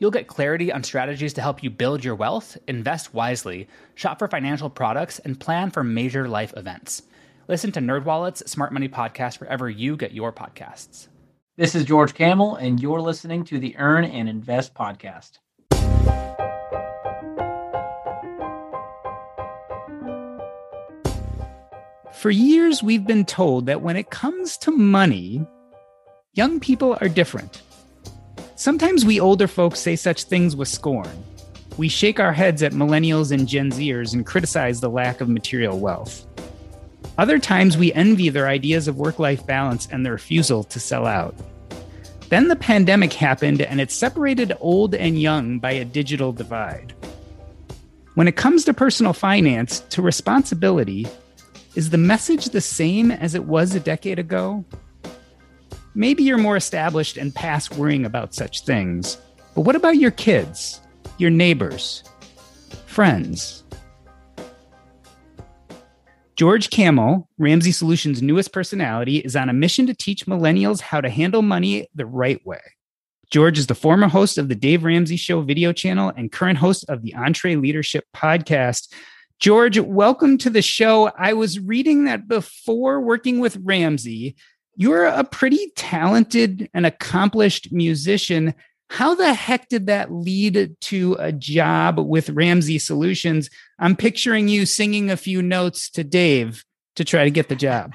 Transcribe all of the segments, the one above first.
You'll get clarity on strategies to help you build your wealth, invest wisely, shop for financial products, and plan for major life events. Listen to NerdWallet's Smart Money Podcast wherever you get your podcasts. This is George Kamel, and you're listening to the Earn and Invest podcast. For years, we've been told that when it comes to money, young people are different. Sometimes we older folks say such things with scorn. We shake our heads at millennials and Gen Zers and criticize the lack of material wealth. Other times we envy their ideas of work life balance and their refusal to sell out. Then the pandemic happened and it separated old and young by a digital divide. When it comes to personal finance, to responsibility, is the message the same as it was a decade ago? Maybe you're more established and past worrying about such things. But what about your kids, your neighbors, friends? George Kamel, Ramsey Solutions' newest personality, is on a mission to teach millennials how to handle money the right way. George is the former host of the Dave Ramsey Show video channel and current host of the EntreLeadership podcast. George, welcome to the show. I was reading that before working with Ramsey, you're a pretty talented and accomplished musician. How the heck did that lead to a job with Ramsey Solutions? I'm picturing you singing a few notes to Dave to try to get the job.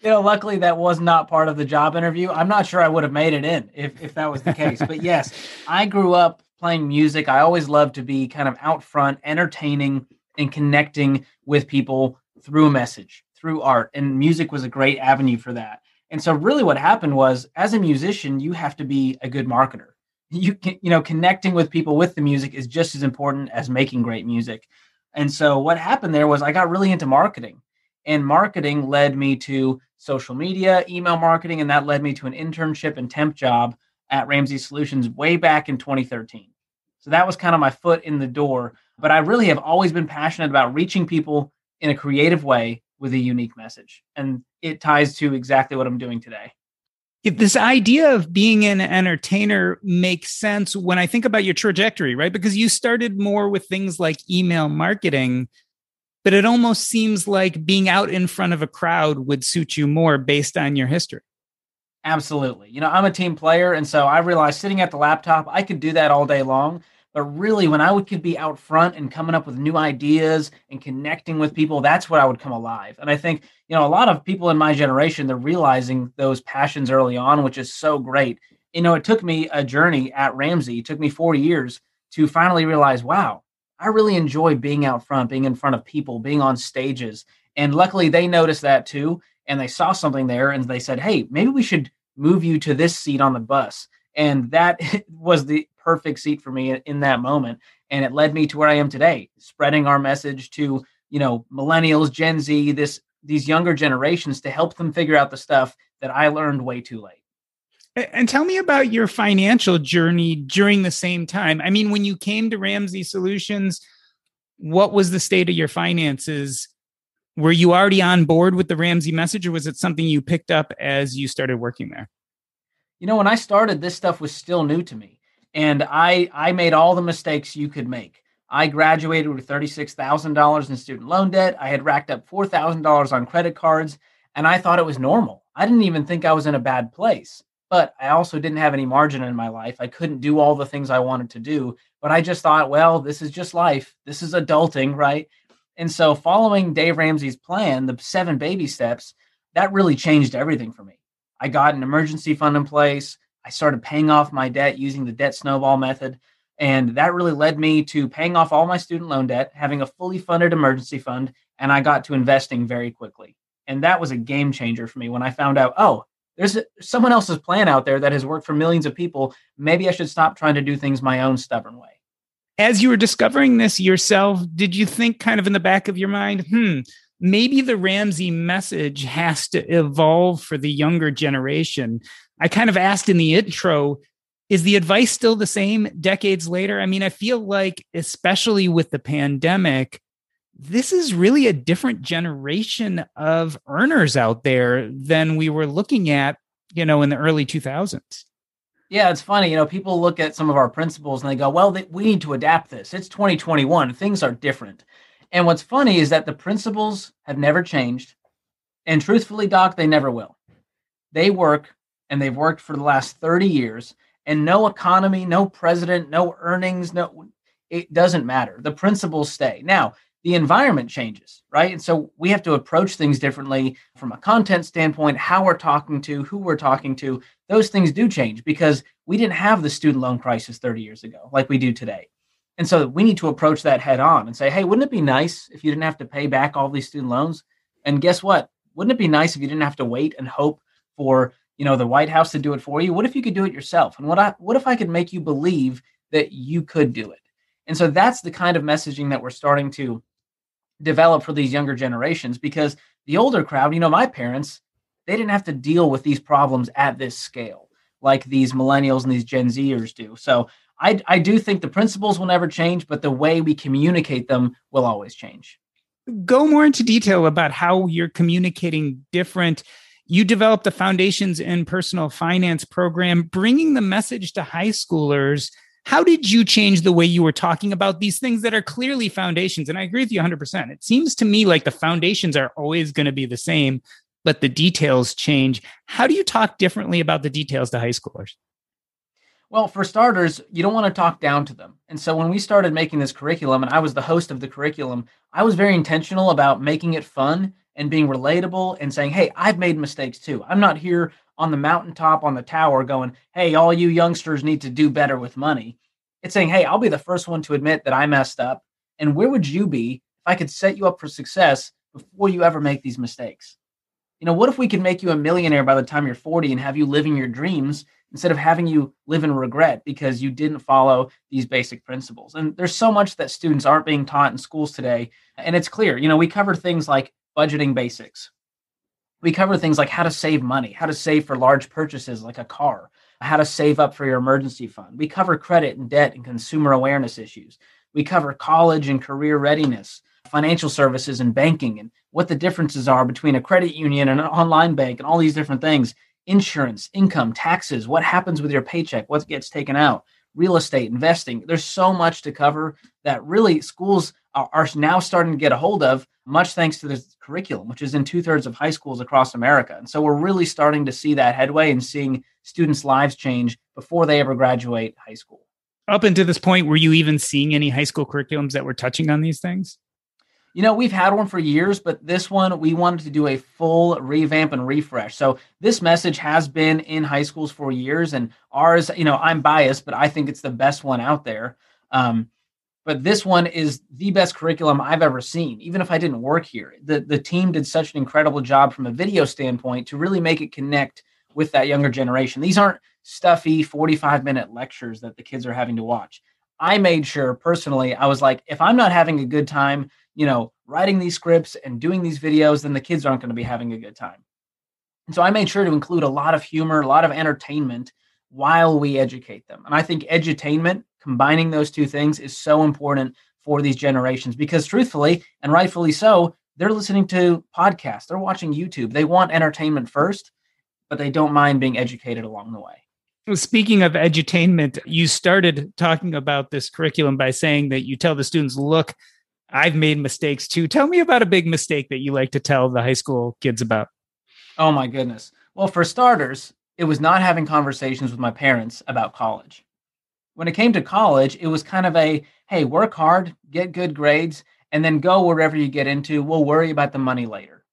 You know, luckily that was not part of the job interview. I'm not sure I would have made it in if, if that was the case. but yes, I grew up playing music. I always loved to be kind of out front, entertaining, and connecting with people through a message through art, and music was a great avenue for that. And so, really, what happened was, as a musician, you have to be a good marketer. You can, you know, connecting with people with the music is just as important as making great music. And so, what happened there was, I got really into marketing, and marketing led me to social media, email marketing, and that led me to an internship and temp job at Ramsey Solutions way back in 2013. So that was kind of my foot in the door. But I really have always been passionate about reaching people in a creative way with a unique message. And it ties to exactly what I'm doing today. If this idea of being an entertainer makes sense when I think about your trajectory, right? Because you started more with things like email marketing, but it almost seems like being out in front of a crowd would suit you more based on your history. Absolutely. You know, I'm a team player. And so I realized sitting at the laptop, I could do that all day long. But really, when I would could be out front and coming up with new ideas and connecting with people, that's where I would come alive. And I think, you know, a lot of people in my generation, they're realizing those passions early on, which is so great. You know, it took me a journey at Ramsey, it took me four years to finally realize, wow, I really enjoy being out front, being in front of people, being on stages. And luckily, they noticed that too. And they saw something there and they said, hey, maybe we should move you to this seat on the bus. And that was the perfect seat for me in that moment. And it led me to where I am today, spreading our message to, you know, millennials, Gen Z, this these younger generations to help them figure out the stuff that I learned way too late. And tell me about your financial journey during the same time. I mean, when you came to Ramsey Solutions, what was the state of your finances? Were you already on board with the Ramsey message, or was it something you picked up as you started working there? You know, when I started, this stuff was still new to me and I I made all the mistakes you could make. I graduated with $36,000 in student loan debt. I had racked up $4,000 on credit cards and I thought it was normal. I didn't even think I was in a bad place. but I also didn't have any margin in my life. I couldn't do all the things I wanted to do, but I just thought, well, this is just life. This is adulting, right? And so following Dave Ramsey's plan, the seven baby steps, that really changed everything for me. I got an emergency fund in place. I started paying off my debt using the debt snowball method. And that really led me to paying off all my student loan debt, having a fully funded emergency fund, and I got to investing very quickly. And that was a game changer for me when I found out, oh, there's someone else's plan out there that has worked for millions of people. Maybe I should stop trying to do things my own stubborn way. As you were discovering this yourself, did you think kind of in the back of your mind, hmm, maybe the Ramsey message has to evolve for the younger generation? I kind of asked in the intro, is the advice still the same decades later? I mean, I feel like, especially with the pandemic, this is really a different generation of earners out there than we were looking at, you know, in the early 2000s. Yeah, it's funny. You know, people look at some of our principles and they go, well, we need to adapt this. It's 2021. Things are different. And what's funny is that the principles have never changed. And truthfully, Doc, they never will. They work and they've worked for the last 30 years. And no economy, no president, no earnings, no, it doesn't matter. The principles stay. Now, the environment changes, right? And so we have to approach things differently from a content standpoint, how we're talking to, who we're talking to. Those things do change because we didn't have the student loan crisis 30 years ago like we do today. And so we need to approach that head on and say, hey, wouldn't it be nice if you didn't have to pay back all these student loans? And guess what? Wouldn't it be nice if you didn't have to wait and hope for, you know, the White House to do it for you? What if you could do it yourself? And what I what if I could make you believe that you could do it? And so that's the kind of messaging that we're starting to develop for these younger generations because the older crowd, you know, my parents, they didn't have to deal with these problems at this scale like these millennials and these Gen Zers do. So I, I do think the principles will never change, but the way we communicate them will always change. Go more into detail about how you're communicating different. You developed the Foundations in Personal Finance program, bringing the message to high schoolers how did you change the way you were talking about these things that are clearly foundations? And I agree with you 100%. It seems to me like the foundations are always going to be the same, but the details change. How do you talk differently about the details to high schoolers? Well, for starters, you don't want to talk down to them. And so when we started making this curriculum and I was the host of the curriculum, I was very intentional about making it fun and being relatable and saying, hey, I've made mistakes too. I'm not here on the mountaintop on the tower going, hey, all you youngsters need to do better with money. It's saying, hey, I'll be the first one to admit that I messed up. And where would you be if I could set you up for success before you ever make these mistakes? You know, what if we could make you a millionaire by the time you're 40 and have you living your dreams instead of having you live in regret because you didn't follow these basic principles? And there's so much that students aren't being taught in schools today. And it's clear, you know, we cover things like budgeting basics, we cover things like how to save money, how to save for large purchases like a car, how to save up for your emergency fund. We cover credit and debt and consumer awareness issues. We cover college and career readiness, financial services and banking, and what the differences are between a credit union and an online bank, and all these different things insurance, income, taxes, what happens with your paycheck, what gets taken out, real estate, investing. There's so much to cover that really schools are now starting to get a hold of, much thanks to this curriculum, which is in two thirds of high schools across America. And so we're really starting to see that headway and seeing students' lives change before they ever graduate high school. Up until this point, were you even seeing any high school curriculums that were touching on these things? You know, we've had one for years, but this one we wanted to do a full revamp and refresh. So this message has been in high schools for years, and ours, you know, I'm biased, but I think it's the best one out there. Um, but this one is the best curriculum I've ever seen, even if I didn't work here. The, the team did such an incredible job from a video standpoint to really make it connect with that younger generation. These aren't stuffy 45 minute lectures that the kids are having to watch. I made sure personally, I was like, if I'm not having a good time, you know, writing these scripts and doing these videos, then the kids aren't going to be having a good time. And so I made sure to include a lot of humor, a lot of entertainment while we educate them. And I think edutainment combining those two things is so important for these generations because truthfully and rightfully so they're listening to podcasts they're watching youtube they want entertainment first but they don't mind being educated along the way Speaking of edutainment, you started talking about this curriculum by saying that you tell the students, look, I've made mistakes too. Tell me about a big mistake that you like to tell the high school kids about. Oh, my goodness. Well, for starters, it was not having conversations with my parents about college. When it came to college, it was kind of a hey, work hard, get good grades, and then go wherever you get into. We'll worry about the money later.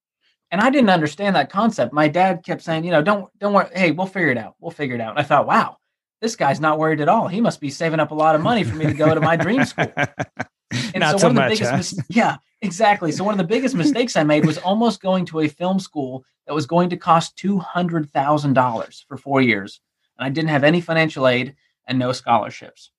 And I didn't understand that concept. My dad kept saying, you know, don't don't worry, hey, we'll figure it out. We'll figure it out. And I thought, wow, this guy's not worried at all. He must be saving up a lot of money for me to go to my dream school. And Not so, so much, huh? mis- yeah, exactly. So one of the biggest mistakes I made was almost going to a film school that was going to cost two hundred thousand dollars for four years, and I didn't have any financial aid and no scholarships.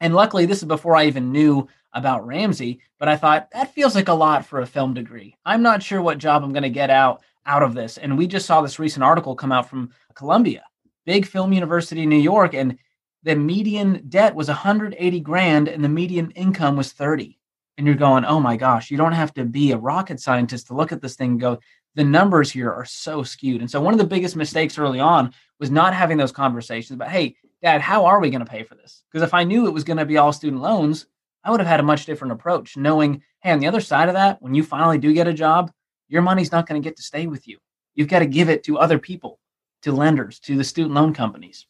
And luckily, this is before I even knew about Ramsey. But I thought that feels like a lot for a film degree. I'm not sure what job I'm going to get out out of this. And we just saw this recent article come out from Columbia big film university in New York, and the median debt was 180 grand and the median income was 30. And you're going, oh my gosh, you don't have to be a rocket scientist to look at this thing and go, the numbers here are so skewed. And so one of the biggest mistakes early on was not having those conversations about, hey, dad, how are we going to pay for this? Because if I knew it was going to be all student loans, I would have had a much different approach, knowing, hey, on the other side of that, when you finally do get a job, your money's not going to get to stay with you. You've got to give it to other people to lenders, to the student loan companies.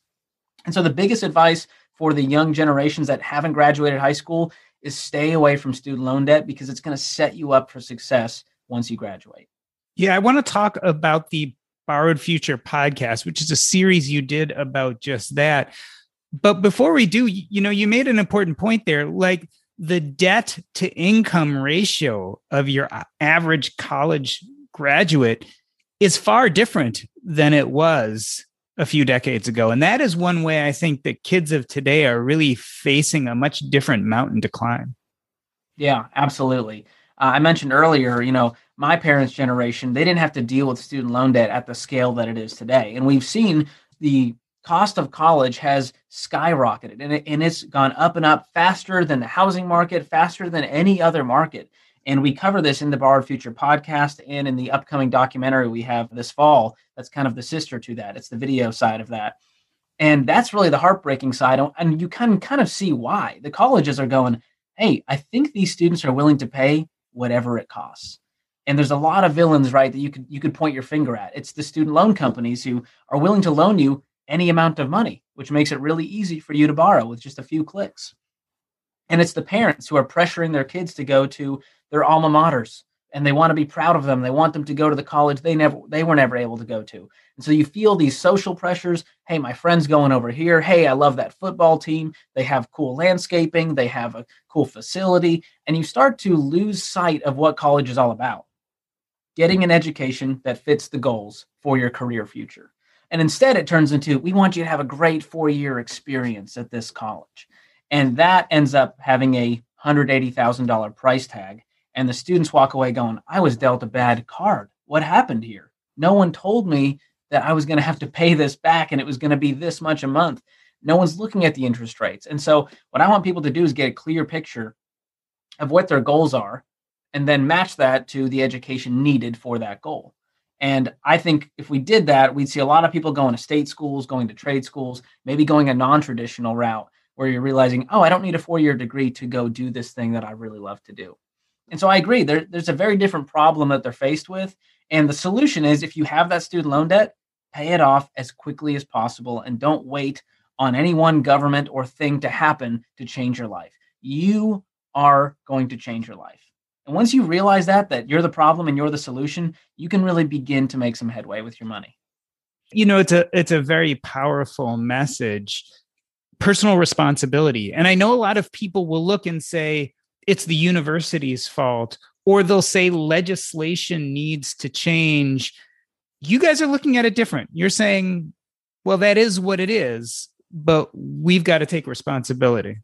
And so the biggest advice for the young generations that haven't graduated high school is stay away from student loan debt because it's going to set you up for success once you graduate. Yeah, I want to talk about the Borrowed Future podcast, which is a series you did about just that. But before we do, you know, you made an important point there. Like the debt to income ratio of your average college graduate is far different than it was a few decades ago. And that is one way I think that kids of today are really facing a much different mountain to climb. Yeah, absolutely. Uh, I mentioned earlier, you know, my parents' generation, they didn't have to deal with student loan debt at the scale that it is today. And we've seen the cost of college has skyrocketed and, it, and it's gone up and up faster than the housing market, faster than any other market. And we cover this in the Borrowed Future podcast and in the upcoming documentary we have this fall. That's kind of the sister to that. It's the video side of that. And that's really the heartbreaking side. And you can kind of see why. The colleges are going, hey, I think these students are willing to pay whatever it costs. And there's a lot of villains, right, that you could you could point your finger at. It's the student loan companies who are willing to loan you any amount of money, which makes it really easy for you to borrow with just a few clicks. And it's the parents who are pressuring their kids to go to their alma maters and they want to be proud of them. They want them to go to the college they never they were never able to go to. And so you feel these social pressures. Hey, my friend's going over here. Hey, I love that football team. They have cool landscaping, they have a cool facility, and you start to lose sight of what college is all about. Getting an education that fits the goals for your career future. And instead it turns into we want you to have a great 4-year experience at this college. And that ends up having a $180,000 price tag and the students walk away going, I was dealt a bad card. What happened here? No one told me that I was going to have to pay this back and it was going to be this much a month. No one's looking at the interest rates. And so, what I want people to do is get a clear picture of what their goals are and then match that to the education needed for that goal. And I think if we did that, we'd see a lot of people going to state schools, going to trade schools, maybe going a non traditional route where you're realizing, oh, I don't need a four year degree to go do this thing that I really love to do. And so I agree. There, there's a very different problem that they're faced with. And the solution is if you have that student loan debt, pay it off as quickly as possible and don't wait on any one government or thing to happen to change your life. You are going to change your life. And once you realize that, that you're the problem and you're the solution, you can really begin to make some headway with your money. You know, it's a it's a very powerful message. Personal responsibility. And I know a lot of people will look and say, it's the university's fault or they'll say legislation needs to change. You guys are looking at it different. You're saying well that is what it is but we've got to take responsibility.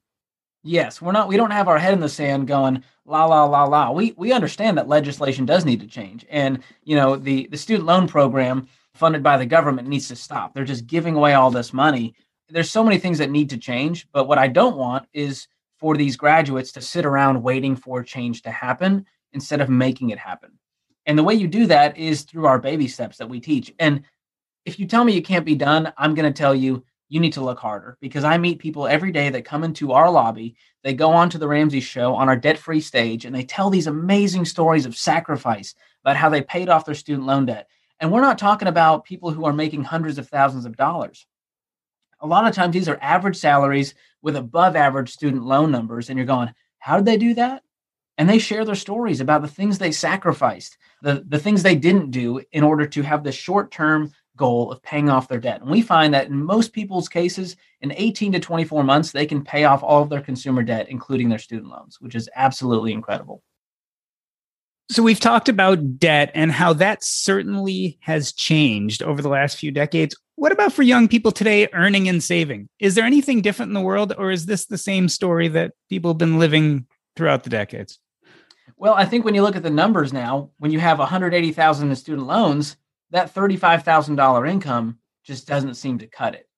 Yes we're not we don't have our head in the sand going la la la la. We we understand that legislation does need to change and you know the the student loan program funded by the government needs to stop. They're just giving away all this money there's so many things that need to change but what i don't want is for these graduates to sit around waiting for change to happen instead of making it happen. And the way you do that is through our baby steps that we teach. And if you tell me it can't be done, I'm going to tell you you need to look harder because I meet people every day that come into our lobby. They go on to the Ramsey show on our debt free stage and they tell these amazing stories of sacrifice about how they paid off their student loan debt. And we're not talking about people who are making hundreds of thousands of dollars. A lot of times these are average salaries with above average student loan numbers. And you're going, how did they do that? And they share their stories about the things they sacrificed, the, the things they didn't do in order to have the short term goal of paying off their debt. And we find that in most people's cases, in 18 to 24 months, they can pay off all of their consumer debt, including their student loans, which is absolutely incredible. So we've talked about debt and how that certainly has changed over the last few decades. What about for young people today earning and saving? Is there anything different in the world or is this the same story that people have been living throughout the decades? Well, I think when you look at the numbers now, when you have 180,000 in student loans, that $35,000 income just doesn't seem to cut it.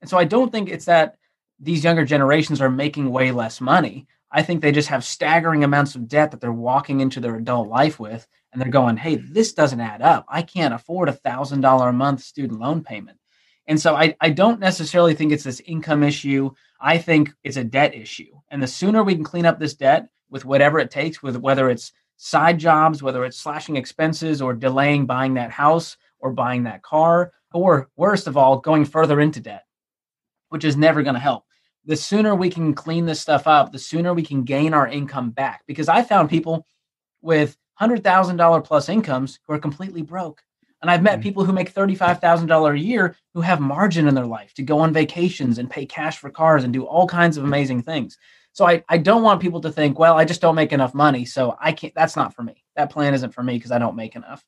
And so I don't think it's that these younger generations are making way less money. I think they just have staggering amounts of debt that they're walking into their adult life with. And they're going, hey, this doesn't add up. I can't afford a $1,000 a month student loan payment. And so I, I don't necessarily think it's this income issue. I think it's a debt issue. And the sooner we can clean up this debt with whatever it takes, with whether it's side jobs, whether it's slashing expenses or delaying buying that house or buying that car, or worst of all, going further into debt, which is never going to help. The sooner we can clean this stuff up, the sooner we can gain our income back. Because I found people with $100,000 plus incomes who are completely broke. And I've met mm-hmm. people who make $35,000 a year who have margin in their life to go on vacations and pay cash for cars and do all kinds of amazing things. So I, I don't want people to think, well, I just don't make enough money. So I can't, that's not for me. That plan isn't for me because I don't make enough.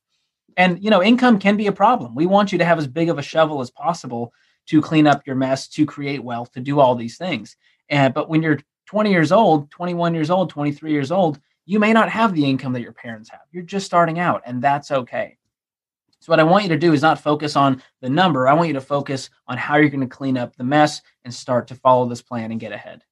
And, you know, income can be a problem. We want you to have as big of a shovel as possible to clean up your mess, to create wealth, to do all these things. And, but when you're 20 years old, 21 years old, 23 years old, you may not have the income that your parents have. You're just starting out, and that's okay. So, what I want you to do is not focus on the number. I want you to focus on how you're going to clean up the mess and start to follow this plan and get ahead.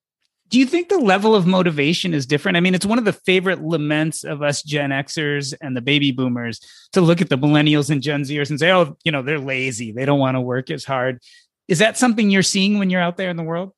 Do you think the level of motivation is different? I mean, it's one of the favorite laments of us Gen Xers and the baby boomers to look at the millennials and Gen Zers and say, oh, you know, they're lazy. They don't want to work as hard. Is that something you're seeing when you're out there in the world?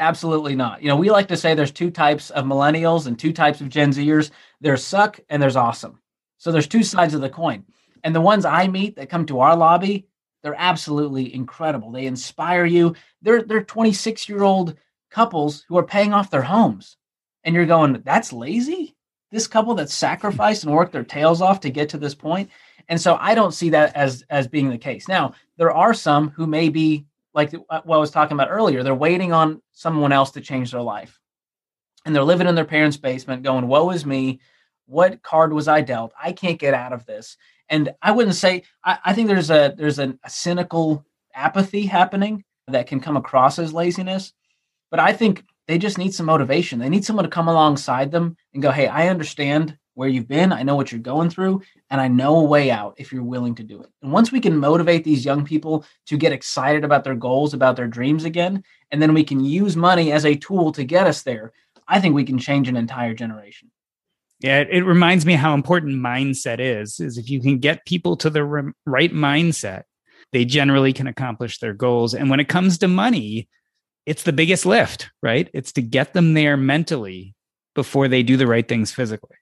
Absolutely not. You know, we like to say there's two types of millennials and two types of Gen Zers. There's suck and there's awesome. So there's two sides of the coin. And the ones I meet that come to our lobby, they're absolutely incredible. They inspire you. They're they're 26 year old couples who are paying off their homes. And you're going, that's lazy? This couple that sacrificed and worked their tails off to get to this point. And so I don't see that as as being the case. Now, there are some who may be like uh, what I was talking about earlier, they're waiting on someone else to change their life. And they're living in their parents' basement going, "Woe is me. What card was I dealt? I can't get out of this." And I wouldn't say I, I think there's a there's a cynical apathy happening that can come across as laziness. But I think they just need some motivation. They need someone to come alongside them and go, hey, I understand where you've been. I know what you're going through, and I know a way out if you're willing to do it. And once we can motivate these young people to get excited about their goals, about their dreams again, and then we can use money as a tool to get us there, I think we can change an entire generation. Yeah, it, reminds me how important mindset is. Is if you can get people to the right mindset, they generally can accomplish their goals. And when it comes to money, it's the biggest lift, right? It's to get them there mentally before they do the right things physically.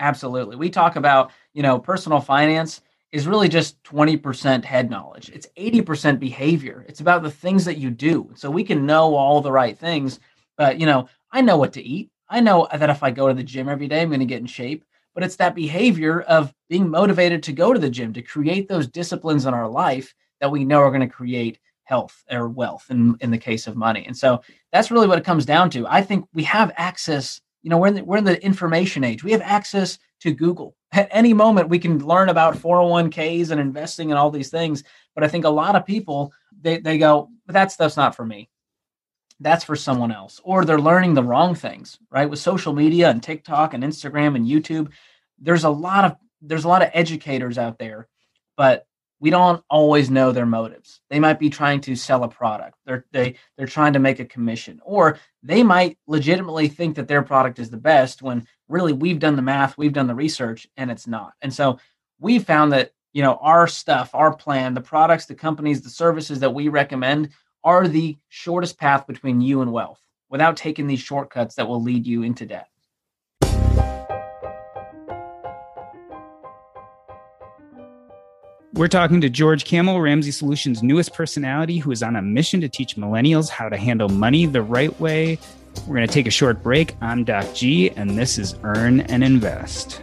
Absolutely. We talk about, you know, personal finance is really just 20% head knowledge. It's 80% behavior. It's about the things that you do. So we can know all the right things, but you know, I know what to eat. I know that if I go to the gym every day, I'm going to get in shape, but it's that behavior of being motivated to go to the gym to create those disciplines in our life that we know are going to create health or wealth in, in the case of money. And so that's really what it comes down to. I think we have access, you know, we're in the, we're in the information age. We have access to Google. At any moment we can learn about 401ks and investing and all these things. But I think a lot of people they, they go, that stuff's not for me. That's for someone else. Or they're learning the wrong things, right? With social media and TikTok and Instagram and YouTube, there's a lot of there's a lot of educators out there, but we don't always know their motives. They might be trying to sell a product. They're they they're trying to make a commission, or they might legitimately think that their product is the best when really we've done the math, we've done the research, and it's not. And so we found that you know our stuff, our plan, the products, the companies, the services that we recommend are the shortest path between you and wealth without taking these shortcuts that will lead you into debt. We're talking to George Kamel, Ramsey Solutions' newest personality, who is on a mission to teach millennials how to handle money the right way. We're going to take a short break. I'm Doc G, and this is Earn and Invest.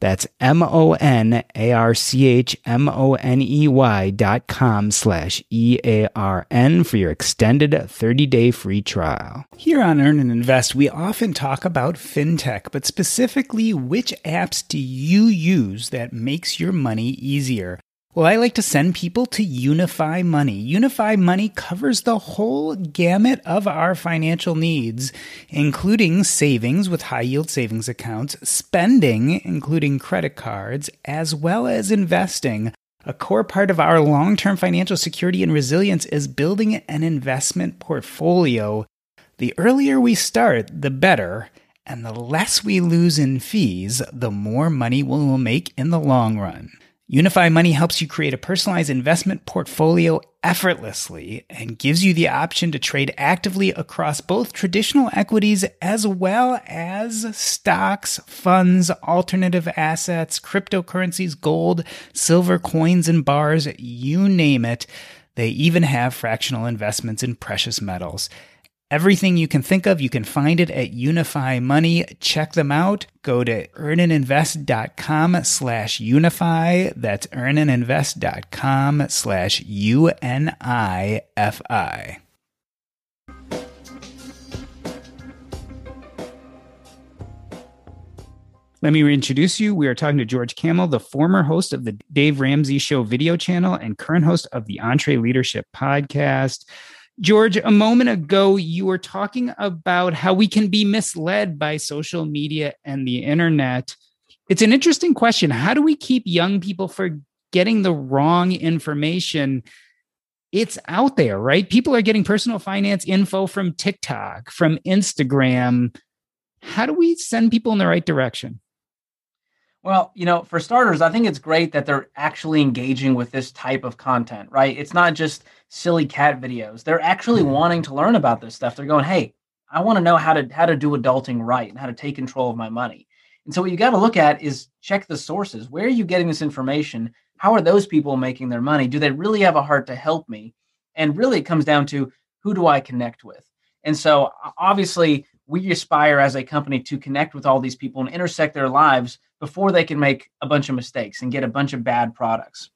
That's M O N A R C H M O N E Y dot com slash E A R N for your extended 30 day free trial. Here on Earn and Invest, we often talk about fintech, but specifically, which apps do you use that makes your money easier? Well, I like to send people to Unifimoney. Unify Money covers the whole gamut of our financial needs, including savings with high yield savings accounts, spending, including credit cards, as well as investing. A core part of our long term financial security and resilience is building an investment portfolio. The earlier we start, the better. And the less we lose in fees, the more money we will make in the long run. Unifimoney helps you create a personalized investment portfolio effortlessly and gives you the option to trade actively across both traditional equities as well as stocks, funds, alternative assets, cryptocurrencies, gold, silver, coins, and bars, you name it. They even have fractional investments in precious metals. Everything you can think of, you can find it at Unifimoney. Check them out. Go to earnandinvest.com slash unify. That's earnandinvest.com slash U-N-I-F-I. Let me reintroduce you. We are talking to George Kamel, the former host of the Dave Ramsey Show video channel and current host of the EntreLeadership podcast. George, a moment ago, you were talking about how we can be misled by social media and the internet. It's an interesting question. How do we keep young people from getting the wrong information? It's out there, right? People are getting personal finance info from TikTok, from Instagram. How do we send people in the right direction? Well, you know, for starters, I think it's great that they're actually engaging with this type of content, right? It's not just silly cat videos. They're actually mm-hmm. wanting to learn about this stuff. They're going, "Hey, I want to know how to how to do adulting right and how to take control of my money." And so what you got to look at is check the sources. Where are you getting this information? How are those people making their money? Do they really have a heart to help me? And really it comes down to who do I connect with? And so obviously we aspire as a company to connect with all these people and intersect their lives before they can make a bunch of mistakes and get a bunch of bad products.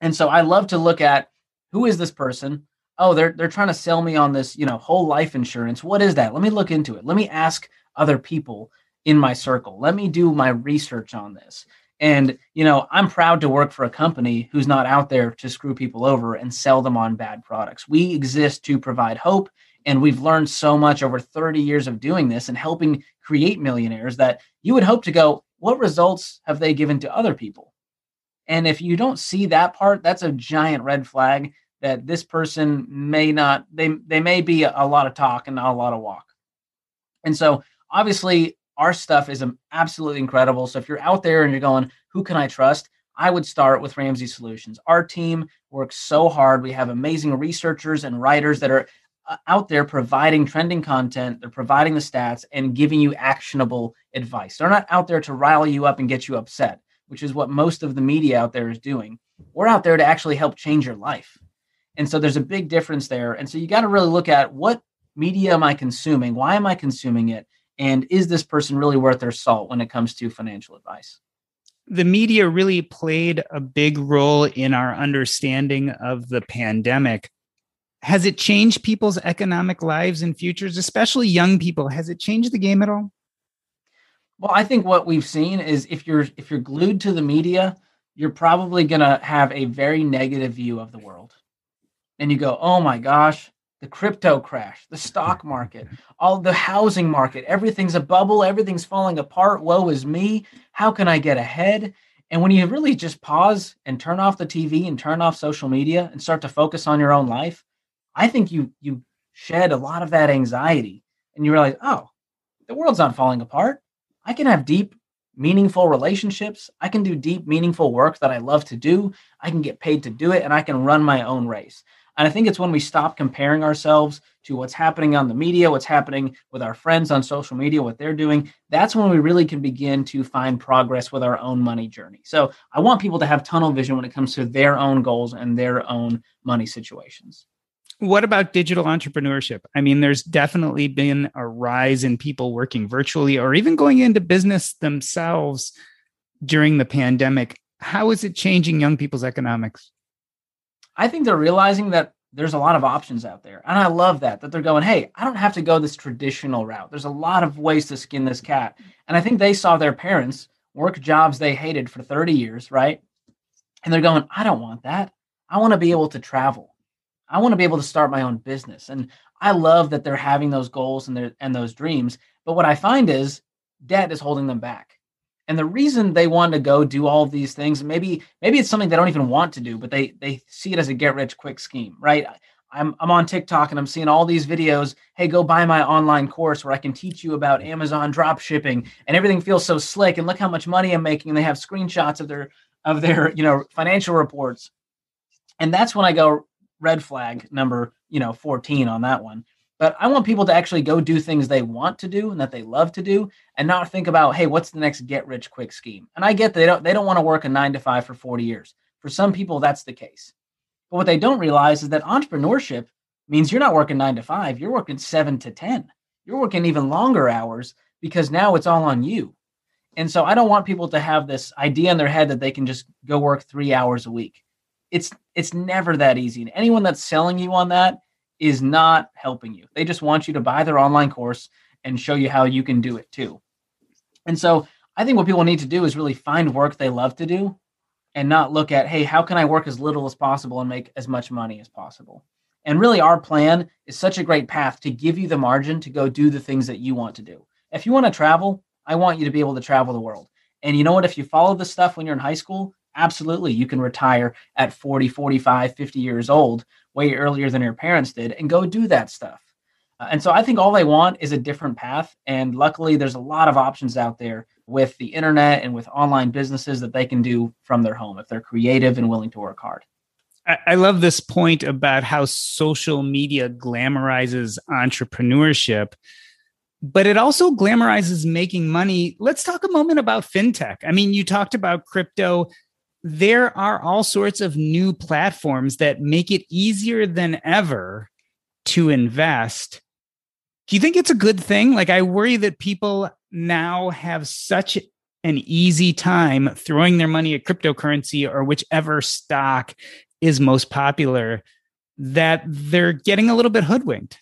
And so I love to look at who is this person? Oh, they're they're trying to sell me on this, you know, whole life insurance. What is that? Let me look into it. Let me ask other people in my circle. Let me do my research on this. And, you know, I'm proud to work for a company who's not out there to screw people over and sell them on bad products. We exist to provide hope and we've learned so much over 30 years of doing this and helping create millionaires that you would hope to go, what results have they given to other people? And if you don't see that part, that's a giant red flag that this person may not they they may be a, lot of talk and not a lot of walk. And so obviously our stuff is absolutely incredible. So if you're out there and you're going, who can I trust? I would start with Ramsey Solutions. Our team works so hard. We have amazing researchers and writers that are uh, out there providing trending content, they're providing the stats and giving you actionable advice. They're not out there to rile you up and get you upset, which is what most of the media out there is doing. We're out there to actually help change your life. And so there's a big difference there. And so you got to really look at what media am I consuming? Why am I consuming it? And is this person really worth their salt when it comes to financial advice? The media really played a big role in our understanding of the pandemic has it changed people's economic lives and futures, especially young people? Has it changed the game at all? Well, I think what we've seen is if you're if you're glued to the media, you're probably going to have a very negative view of the world. And you go, "Oh my gosh, the crypto crash, the stock market, all the housing market, everything's a bubble, everything's falling apart. Woe is me. How can I get ahead?" And when you really just pause and turn off the TV and turn off social media and start to focus on your own life, I think you you shed a lot of that anxiety and you realize, oh, the world's not falling apart. I can have deep, meaningful relationships. I can do deep, meaningful work that I love to do. I can get paid to do it and I can run my own race. And I think it's when we stop comparing ourselves to what's happening on the media, what's happening with our friends on social media, what they're doing. That's when we really can begin to find progress with our own money journey. So I want people to have tunnel vision when it comes to their own goals and their own money situations what about digital entrepreneurship? I mean, there's definitely been a rise in people working virtually or even going into business themselves during the pandemic. How is it changing young people's economics? I think they're realizing that there's a lot of options out there. And I love that, that they're going, hey, I don't have to go this traditional route. There's a lot of ways to skin this cat. And I think they saw their parents work jobs they hated for 30 years, right? And they're going, I don't want that. I want to be able to travel. I want to be able to start my own business. And I love that they're having those goals and their and those dreams. But what I find is debt is holding them back. And the reason they want to go do all of these things, maybe maybe it's something they don't even want to do, but they they see it as a get rich quick scheme, right? I'm I'm on TikTok and I'm seeing all these videos. Hey, go buy my online course where I can teach you about Amazon drop shipping and everything feels so slick and look how much money I'm making. And they have screenshots of their of their, you know, financial reports. And that's when I go, red flag number, you know, 14 on that one. But I want people to actually go do things they want to do and that they love to do and not think about, hey, what's the next get rich quick scheme? And I get they don't they don't want to work a 9 to 5 for 40 years. For some people that's the case. But what they don't realize is that entrepreneurship means you're not working 9 to 5, you're working 7 to 10. You're working even longer hours because now it's all on you. And so I don't want people to have this idea in their head that they can just go work 3 hours a week it's it's never that easy. And anyone that's selling you on that is not helping you. They just want you to buy their online course and show you how you can do it too. And so I think what people need to do is really find work they love to do and not look at, hey, how can I work as little as possible and make as much money as possible? And really, our plan is such a great path to give you the margin to go do the things that you want to do. If you want to travel, I want you to be able to travel the world. And you know what? If you follow this stuff when you're in high school, absolutely you can retire at 40 45 50 years old way earlier than your parents did and go do that stuff uh, and so i think all they want is a different path and luckily there's a lot of options out there with the internet and with online businesses that they can do from their home if they're creative and willing to work hard I love this point about how social media glamorizes entrepreneurship, but it also glamorizes making money. Let's talk a moment about fintech. I mean, you talked about crypto there are all sorts of new platforms that make it easier than ever to invest. Do you think it's a good thing? Like, I worry that people now have such an easy time throwing their money at cryptocurrency or whichever stock is most popular that they're getting a little bit hoodwinked.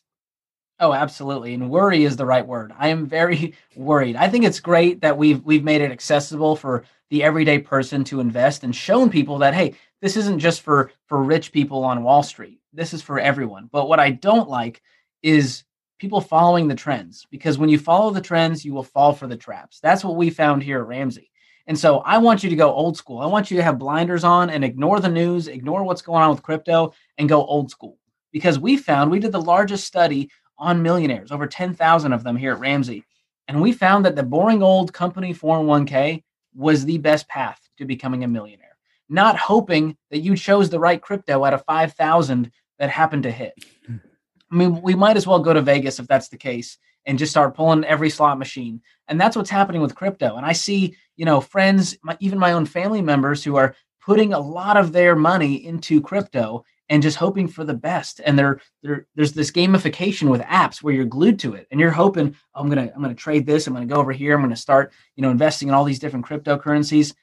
Oh, absolutely. And worry is the right word. I am very worried. I think it's great that we've we've made it accessible for the everyday person to invest and shown people that hey, this isn't just for for rich people on Wall Street. This is for everyone. But what I don't like is people following the trends because when you follow the trends, you will fall for the traps. That's what we found here at Ramsey. And so I want you to go old school. I want you to have blinders on and ignore the news, ignore what's going on with crypto, and go old school. Because we found we did the largest study on millionaires, over 10,000 of them here at Ramsey. And we found that the boring old company 401k was the best path to becoming a millionaire, not hoping that you chose the right crypto out of 5,000 that happened to hit. I mean, we might as well go to Vegas if that's the case and just start pulling every slot machine. And that's what's happening with crypto. And I see, you know, friends, my, even my own family members who are putting a lot of their money into crypto and just hoping for the best. And there, there, there's this gamification with apps where you're glued to it and you're hoping, oh, I'm gonna, I'm gonna trade this. I'm gonna go over here. I'm gonna start, you know, investing in all these different cryptocurrencies.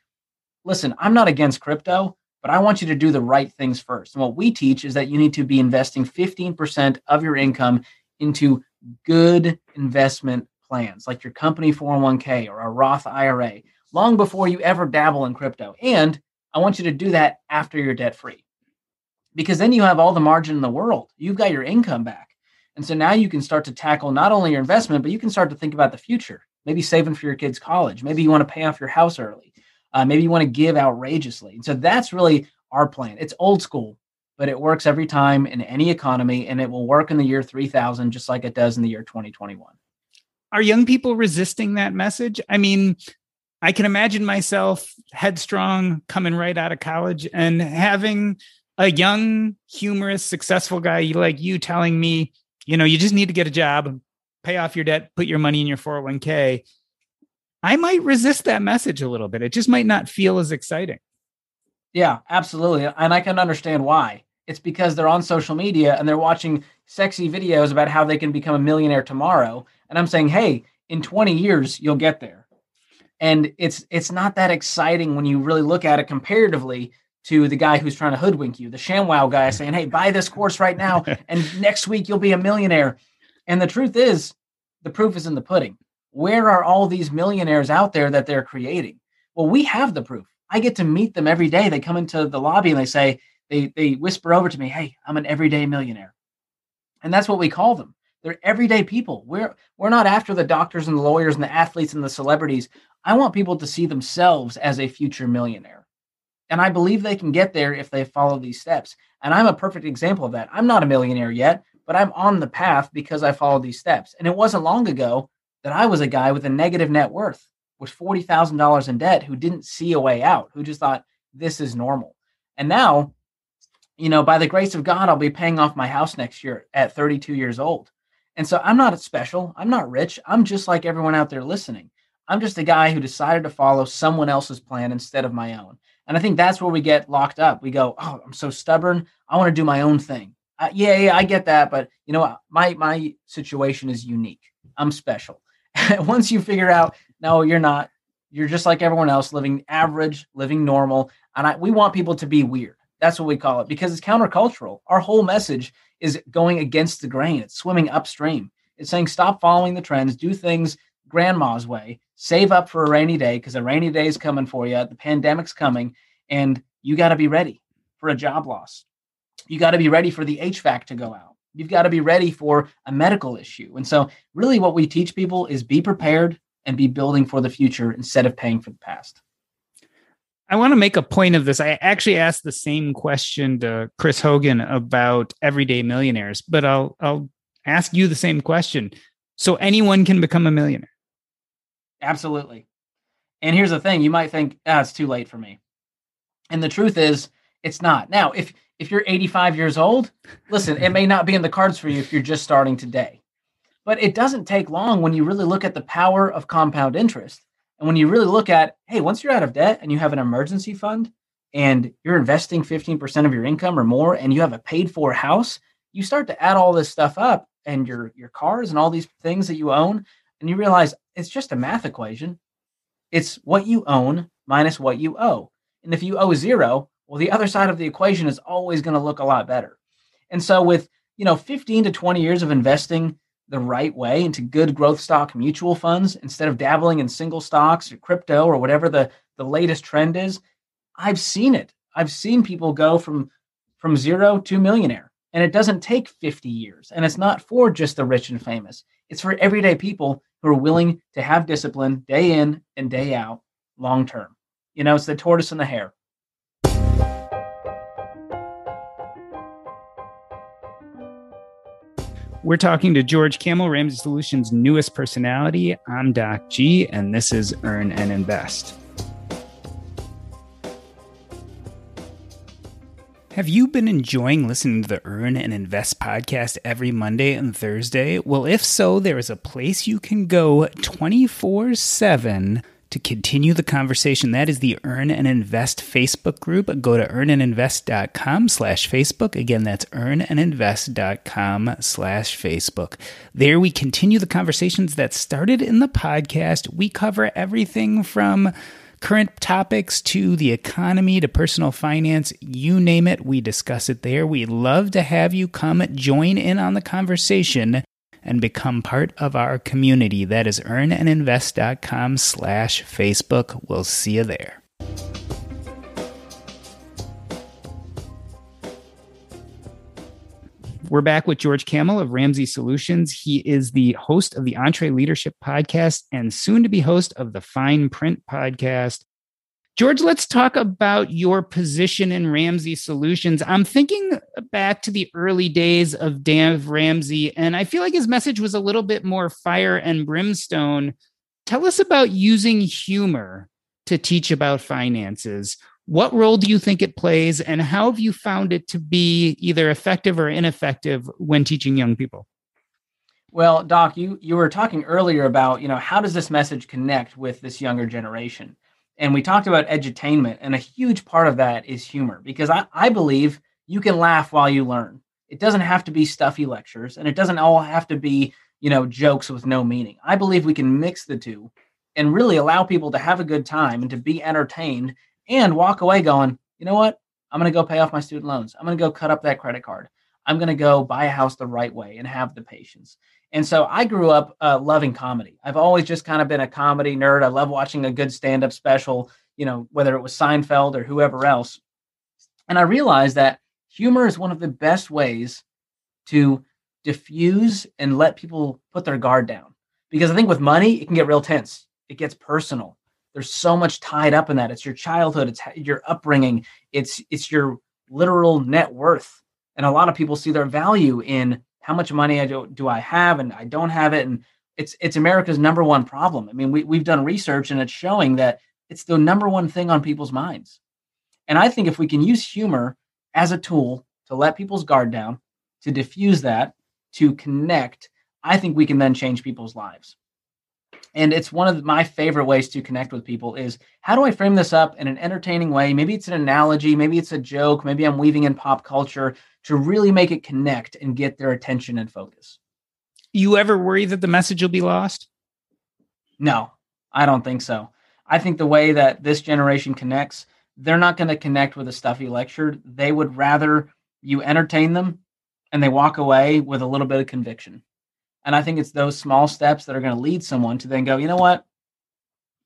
Listen, I'm not against crypto, but I want you to do the right things first. And what we teach is that you need to be investing 15% of your income into good investment plans like your company 401k or a Roth IRA long before you ever dabble in crypto. And I want you to do that after you're debt free because then you have all the margin in the world. You've got your income back. And so now you can start to tackle not only your investment, but you can start to think about the future. Maybe saving for your kids' college. Maybe you want to pay off your house early. Uh, maybe you want to give outrageously. And so that's really our plan. It's old school, but it works every time in any economy and it will work in the year 3000 just like it does in the year 2021 are young people resisting that message i mean i can imagine myself headstrong coming right out of college and having a young humorous successful guy like you telling me you know you just need to get a job pay off your debt put your money in your 401k i might resist that message a little bit. It just might not feel as exciting. Yeah absolutely. And i can understand why. It's because they're on social media and they're watching sexy videos about how they can become a millionaire tomorrow. And I'm saying, hey, in 20 years, you'll get there. And it's it's not that exciting when you really look at it comparatively to the guy who's trying to hoodwink you, the ShamWow guy saying, hey, buy this course right now, and next week you'll be a millionaire. And the truth is, the proof is in the pudding. Where are all these millionaires out there that they're creating? Well, we have the proof. I get to meet them every day. They come into the lobby and they say, they they whisper over to me, "Hey, I'm an everyday millionaire," and that's what we call them. They're everyday people. We're we're not after the doctors and the lawyers and the athletes and the celebrities. I want people to see themselves as a future millionaire. And I believe they can get there if they follow these steps. And I'm a perfect example of that. I'm not a millionaire yet, but I'm on the path because I followed these steps. And it wasn't long ago that I was a guy with a negative net worth, with $40,000 in debt, who didn't see a way out, who just thought this is normal. And now you know, by the grace of God, I'll be paying off my house next year at 32 years old. And so I'm not special. I'm not rich. I'm just like everyone out there listening. I'm just a guy who decided to follow someone else's plan instead of my own. And I think that's where we get locked up. We go, "Oh, I'm so stubborn. I want to do my own thing." Uh, yeah, yeah, I get that, but you know, my my situation is unique. I'm special. Once you figure out, no, you're not. You're just like everyone else, living average, living normal. And I, we want people to be weird. That's what we call it because it's countercultural. Our whole message is going against the grain. It's swimming upstream. It's saying stop following the trends, do things grandma's way, save up for a rainy day because a rainy day is coming for you. The pandemic's coming, and you got to be ready for a job loss. You got to be ready for the HVAC to go out. You've got to be ready for a medical issue. And so, really, what we teach people is be prepared and be building for the future instead of paying for the past. I want to make a point of this. I actually asked the same question to Chris Hogan about everyday millionaires, but I'll I'll ask you the same question. So anyone can become a millionaire. Absolutely. And here's the thing, you might think, ah, it's too late for me. And the truth is, it's not. Now, if if you're 85 years old, listen, it may not be in the cards for you if you're just starting today. But it doesn't take long when you really look at the power of compound interest and when you really look at, hey, once you're out of debt and you have an emergency fund and you're investing 15% of your income or more and you have a paid for house, you start to add all this stuff up and your your cars and all these things that you own and you realize it's just a math equation. It's what you own minus what you owe. And if you owe zero, well the other side of the equation is always going to look a lot better. And so with, you know, 15 to 20 years of investing the right way into good growth stock mutual funds instead of dabbling in single stocks or crypto or whatever the, the latest trend is. I've seen it. I've seen people go from from zero to millionaire. And it doesn't take 50 years. And it's not for just the rich and famous. It's for everyday people who are willing to have discipline day in and day out, long term. You know, it's the tortoise and the hare. We're talking to George Kamel, Ramsey Solutions' newest personality. I'm Doc G, and this is Earn and Invest. Have you been enjoying listening to the Earn and Invest podcast every Monday and Thursday? Well, if so, there is a place you can go 24 7 to continue the conversation. That is the Earn and Invest Facebook group. Go to earnandinvest.com slash Facebook. Again, that's earnandinvest.com slash Facebook. There we continue the conversations that started in the podcast. We cover everything from current topics to the economy to personal finance, you name it, we discuss it there. We love to have you come join in on the conversation and become part of our community. That is earnandinvest.com slash Facebook. We'll see you there. We're back with George Kamel of Ramsey Solutions. He is the host of the EntreLeadership podcast and soon to be host of the Fine Print podcast. George, let's talk about your position in Ramsey Solutions. I'm thinking back to the early days of Dave Ramsey, and I feel like his message was a little bit more fire and brimstone. Tell us about using humor to teach about finances. What role do you think it plays, and how have you found it to be either effective or ineffective when teaching young people? Well, Doc, you you were talking earlier about you know how does this message connect with this younger generation? and we talked about edutainment and a huge part of that is humor because I, I believe you can laugh while you learn it doesn't have to be stuffy lectures and it doesn't all have to be you know jokes with no meaning i believe we can mix the two and really allow people to have a good time and to be entertained and walk away going you know what i'm going to go pay off my student loans i'm going to go cut up that credit card i'm going to go buy a house the right way and have the patience and so I grew up uh, loving comedy. I've always just kind of been a comedy nerd. I love watching a good stand up special, you know, whether it was Seinfeld or whoever else. And I realized that humor is one of the best ways to diffuse and let people put their guard down. Because I think with money, it can get real tense, it gets personal. There's so much tied up in that. It's your childhood, it's your upbringing, it's it's your literal net worth. And a lot of people see their value in how much money I do, do I have and I don't have it. And it's it's America's number one problem. I mean, we, we've done research and it's showing that it's the number one thing on people's minds. And I think if we can use humor as a tool to let people's guard down, to diffuse that, to connect, I think we can then change people's lives. And it's one of my favorite ways to connect with people is how do I frame this up in an entertaining way? Maybe it's an analogy, maybe it's a joke, maybe I'm weaving in pop culture to really make it connect and get their attention and focus. You ever worry that the message will be lost? No, I don't think so. I think the way that this generation connects, they're not going to connect with a stuffy lecture. They would rather you entertain them and they walk away with a little bit of conviction. And I think it's those small steps that are going to lead someone to then go, you know what?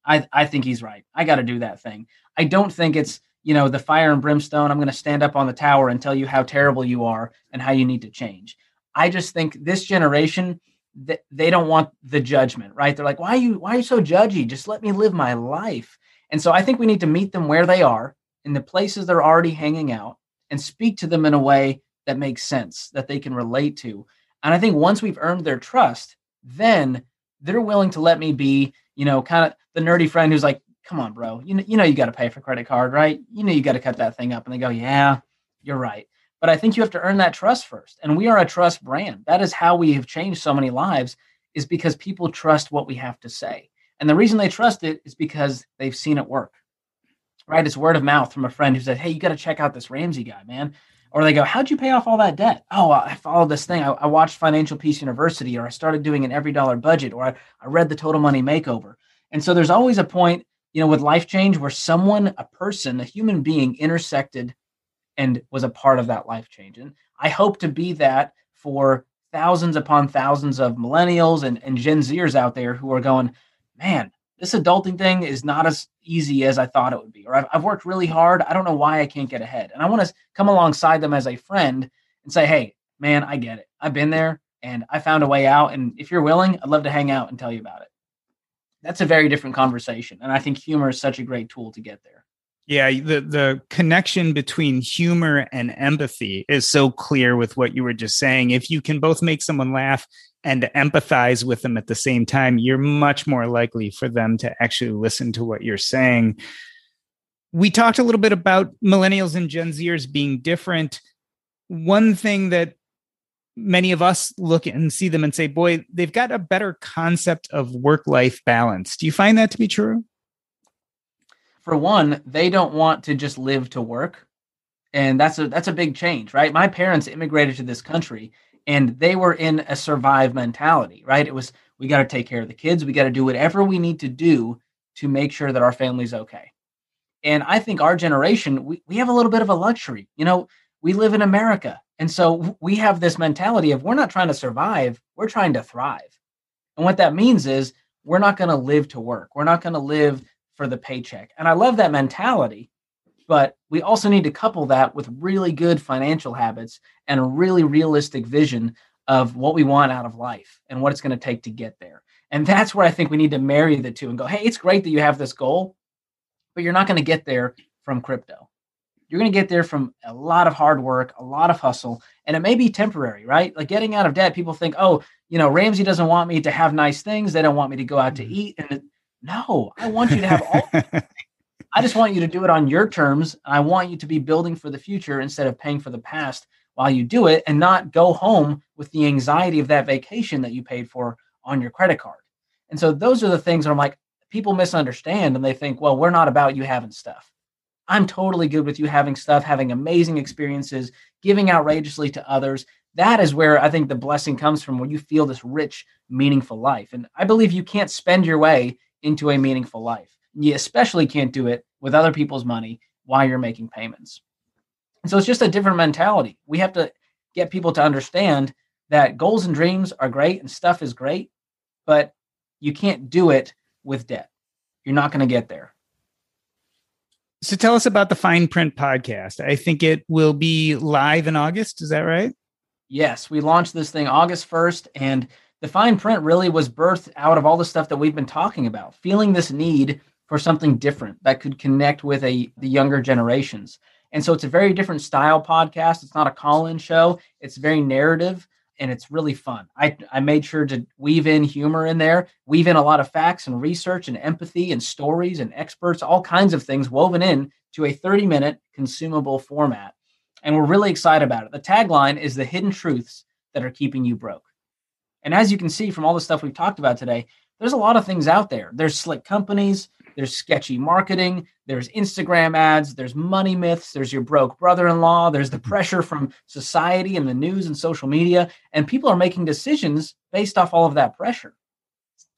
I, I think he's right. I got to do that thing. I don't think it's you know, the fire and brimstone, I'm going to stand up on the tower and tell you how terrible you are and how you need to change. I just think this generation, they don't want the judgment, right? They're like, why are you, why are you so judgy? Just let me live my life. And so I think we need to meet them where they are in the places they're already hanging out and speak to them in a way that makes sense, that they can relate to. And I think once we've earned their trust, then they're willing to let me be, you know, kind of the nerdy friend who's like, come on, bro. You know, you know, you got to pay for credit card, right? You know, you got to cut that thing up. And they go, yeah, you're right. But I think you have to earn that trust first. And we are a trust brand. That is how we have changed so many lives is because people trust what we have to say. And the reason they trust it is because they've seen it work. Right? It's word of mouth from a friend who said, Hey, you got to check out this Ramsey guy, man. Or they go, How'd you pay off all that debt? Oh, I followed this thing. I, I watched Financial Peace University, or I started doing an EveryDollar budget, or I, I read the Total Money Makeover. And so there's always a point you know, with life change where someone, a person, a human being intersected and was a part of that life change. And I hope to be that for thousands upon thousands of millennials and, and Gen Zers out there who are going, man, this adulting thing is not as easy as I thought it would be. Or I've, I've worked really hard. I don't know why I can't get ahead. And I want to come alongside them as a friend and say, hey, man, I get it. I've been there and I found a way out. And if you're willing, I'd love to hang out and tell you about it. that's a very different conversation. And I think humor is such a great tool to get there. Yeah, the the connection between humor and empathy is so clear with what you were just saying. If you can both make someone laugh and to empathize with them at the same time, you're much more likely for them to actually listen to what you're saying. We talked a little bit about millennials and Gen Zers being different. One thing that many of us look and see them and say, boy, they've got a better concept of work life balance. Do you find that to be true? For one, they don't want to just live to work. And that's a that's a big change, right? My parents immigrated to this country and they were in a survive mentality, right? It was we got to take care of the kids, we got to do whatever we need to do to make sure that our family's okay. And I think our generation, we, we have a little bit of a luxury. You know, we live in America. And so we have this mentality of we're not trying to survive, we're trying to thrive. And what that means is we're not going to live to work. We're not going to live for the paycheck. And I love that mentality, but we also need to couple that with really good financial habits and a really realistic vision of what we want out of life and what it's going to take to get there. And that's where I think we need to marry the two and go, hey, it's great that you have this goal, but you're not going to get there from crypto. You're going to get there from a lot of hard work, a lot of hustle, and it may be temporary, right? Like getting out of debt, people think, oh, you know, Ramsey doesn't want me to have nice things. They don't want me to go out to mm-hmm. eat. And no, I want you to have all. I just want you to do it on your terms. I want you to be building for the future instead of paying for the past while you do it and not go home with the anxiety of that vacation that you paid for on your credit card. And so those are the things I'm like, people misunderstand and they think, well, we're not about you having stuff. I'm totally good with you having stuff, having amazing experiences, giving outrageously to others. That is where I think the blessing comes from when you feel this rich, meaningful life. And I believe you can't spend your way into a meaningful life. You especially can't do it with other people's money while you're making payments. And so it's just a different mentality. We have to get people to understand that goals and dreams are great and stuff is great, but you can't do it with debt. You're not going to get there. So tell us about the Fine Print podcast. I think it will be live in August. Is that right? Yes, we launched this thing August 1st, and the Fine Print really was birthed out of all the stuff that we've been talking about, feeling this need for something different that could connect with a the younger generations. And so it's a very different style podcast. It's not a call-in show. It's very narrative and it's really fun. I, I made sure to weave in humor in there, weave in a lot of facts and research and empathy and stories and experts, all kinds of things woven in to a 30 minute consumable format. And we're really excited about it. The tagline is the hidden truths that are keeping you broke. And as you can see from all the stuff we've talked about today, there's a lot of things out there. There's slick companies, there's sketchy marketing, there's Instagram ads, there's money myths, there's your broke brother in law, there's the pressure from society and the news and social media. And people are making decisions based off all of that pressure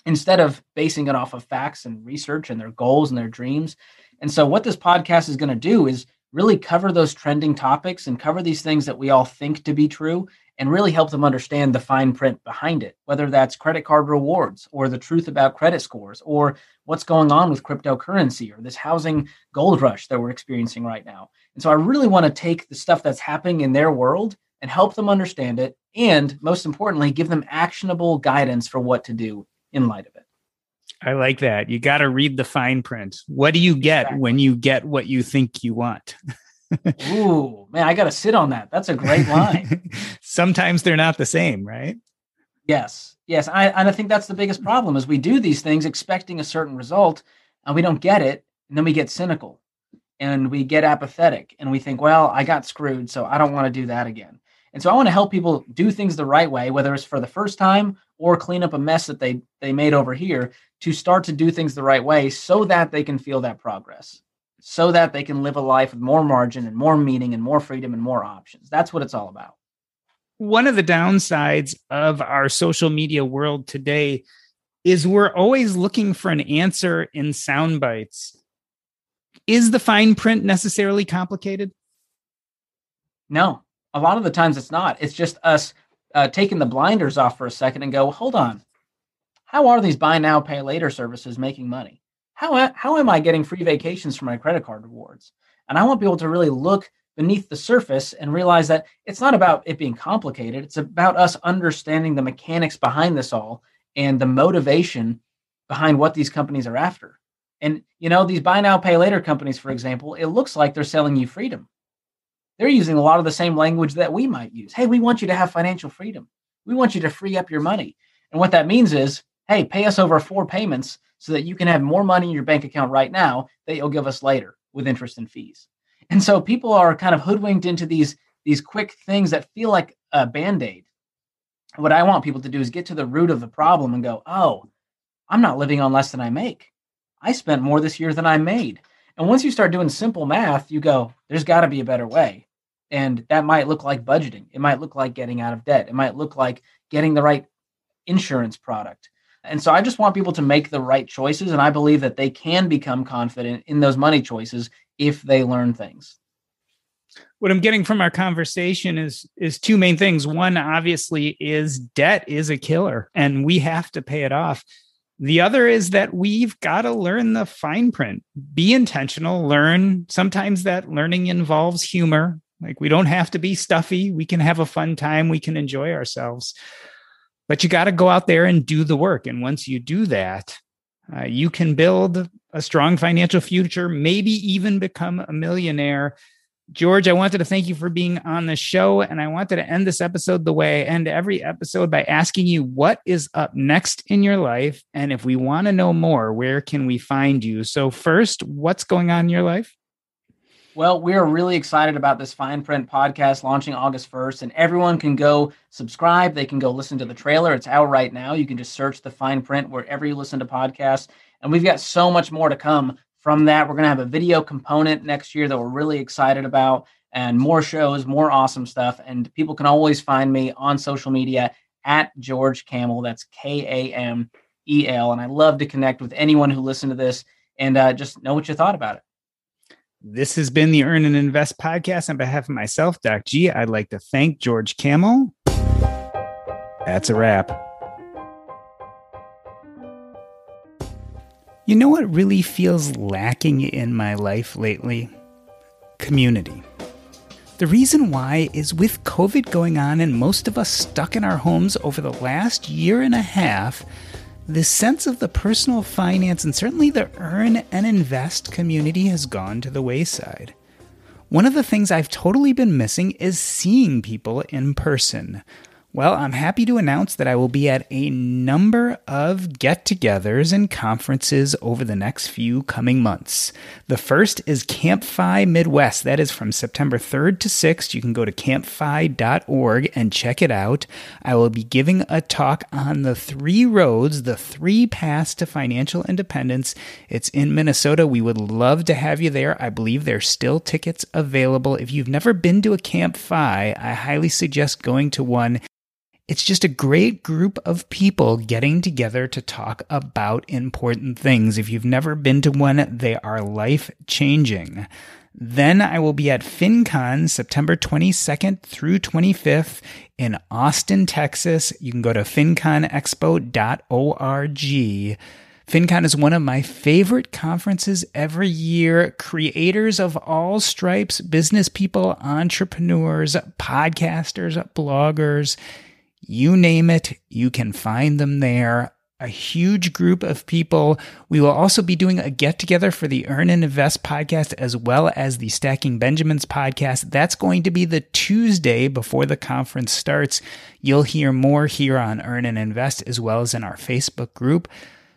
instead of basing it off of facts and research and their goals and their dreams. And so, what this podcast is going to do is really cover those trending topics and cover these things that we all think to be true and really help them understand the fine print behind it, whether that's credit card rewards or the truth about credit scores or what's going on with cryptocurrency or this housing gold rush that we're experiencing right now. And so I really want to take the stuff that's happening in their world and help them understand it. And most importantly, give them actionable guidance for what to do in light of it. I like that. You got to read the fine print. What do you get exactly. when you get what you think you want? Ooh, man, I got to sit on that. That's a great line. Sometimes they're not the same, right? Yes, yes. I, and I think that's the biggest problem is we do these things expecting a certain result and we don't get it. And then we get cynical and we get apathetic and we think, well, I got screwed, so I don't want to do that again. And so I want to help people do things the right way, whether it's for the first time or clean up a mess that they they made over here to start to do things the right way so that they can feel that progress so that they can live a life with more margin and more meaning and more freedom and more options. That's what it's all about. One of the downsides of our social media world today is we're always looking for an answer in sound bites. Is the fine print necessarily complicated? No, a lot of the times it's not. It's just us uh, taking the blinders off for a second and go, hold on. How are these buy now, pay later services making money? How, how am I getting free vacations for my credit card rewards? And I want people to really look beneath the surface and realize that it's not about it being complicated. It's about us understanding the mechanics behind this all and the motivation behind what these companies are after. And you know, these buy now, pay later companies, for example, it looks like they're selling you freedom. They're using a lot of the same language that we might use. Hey, we want you to have financial freedom. We want you to free up your money. And what that means is, hey, pay us over four payments so that you can have more money in your bank account right now that you'll give us later with interest and fees. And so people are kind of hoodwinked into these these quick things that feel like a band-aid. What I want people to do is get to the root of the problem and go, "Oh, I'm not living on less than I make. I spent more this year than I made." And once you start doing simple math, you go, "There's got to be a better way." And that might look like budgeting. It might look like getting out of debt. It might look like getting the right insurance product. And so I just want people to make the right choices. And I believe that they can become confident in those money choices if they learn things. What I'm getting from our conversation is is two main things. One obviously is debt is a killer and we have to pay it off. The other is that we've got to learn the fine print. Be intentional, learn. Sometimes that learning involves humor. Like we don't have to be stuffy. We can have a fun time. We can enjoy ourselves but you got to go out there and do the work. And once you do that, uh, you can build a strong financial future, maybe even become a millionaire. George, I wanted to thank you for being on the show. And I wanted to end this episode the way I end every episode by asking you what is up next in your life. And if we want to know more, where can we find you? So, first, what's going on in your life? Well, we are really excited about this Fine Print podcast launching August 1st, and everyone can go subscribe. They can go listen to the trailer. It's out right now. You can just search the Fine Print wherever you listen to podcasts. And we've got so much more to come from that. We're going to have a video component next year that we're really excited about, and more shows, more awesome stuff. And people can always find me on social media at George Kamel. That's K A M E L. And I love to connect with anyone who listened to this and uh, just know what you thought about it. This has been the Earn and Invest podcast. On behalf of myself, Doc G, I'd like to thank George Kamel. That's a wrap. You know what really feels lacking in my life lately? Community. The reason why is with COVID going on and most of us stuck in our homes over the last year and a half, this sense of the personal finance and certainly the earn and invest community has gone to the wayside. One of the things I've totally been missing is seeing people in person. Well, I'm happy to announce that I will be at a number of get togethers and conferences over the next few coming months. The first is CampFi Midwest. That is from September 3rd to 6th. You can go to campfi.org and check it out. I will be giving a talk on the three roads, the three paths to financial independence. It's in Minnesota. We would love to have you there. I believe there's still tickets available. If you've never been to a CampFi, I highly suggest going to one. It's just a great group of people getting together to talk about important things. If you've never been to one, they are life changing. Then I will be at FinCon September 22nd through 25th in Austin, Texas. You can go to finconexpo.org. FinCon is one of my favorite conferences every year. Creators of all stripes, business people, entrepreneurs, podcasters, bloggers, you name it, you can find them there. A huge group of people. We will also be doing a get together for the Earn and Invest podcast as well as the Stacking Benjamins podcast. That's going to be the Tuesday before the conference starts. You'll hear more here on Earn and Invest as well as in our Facebook group.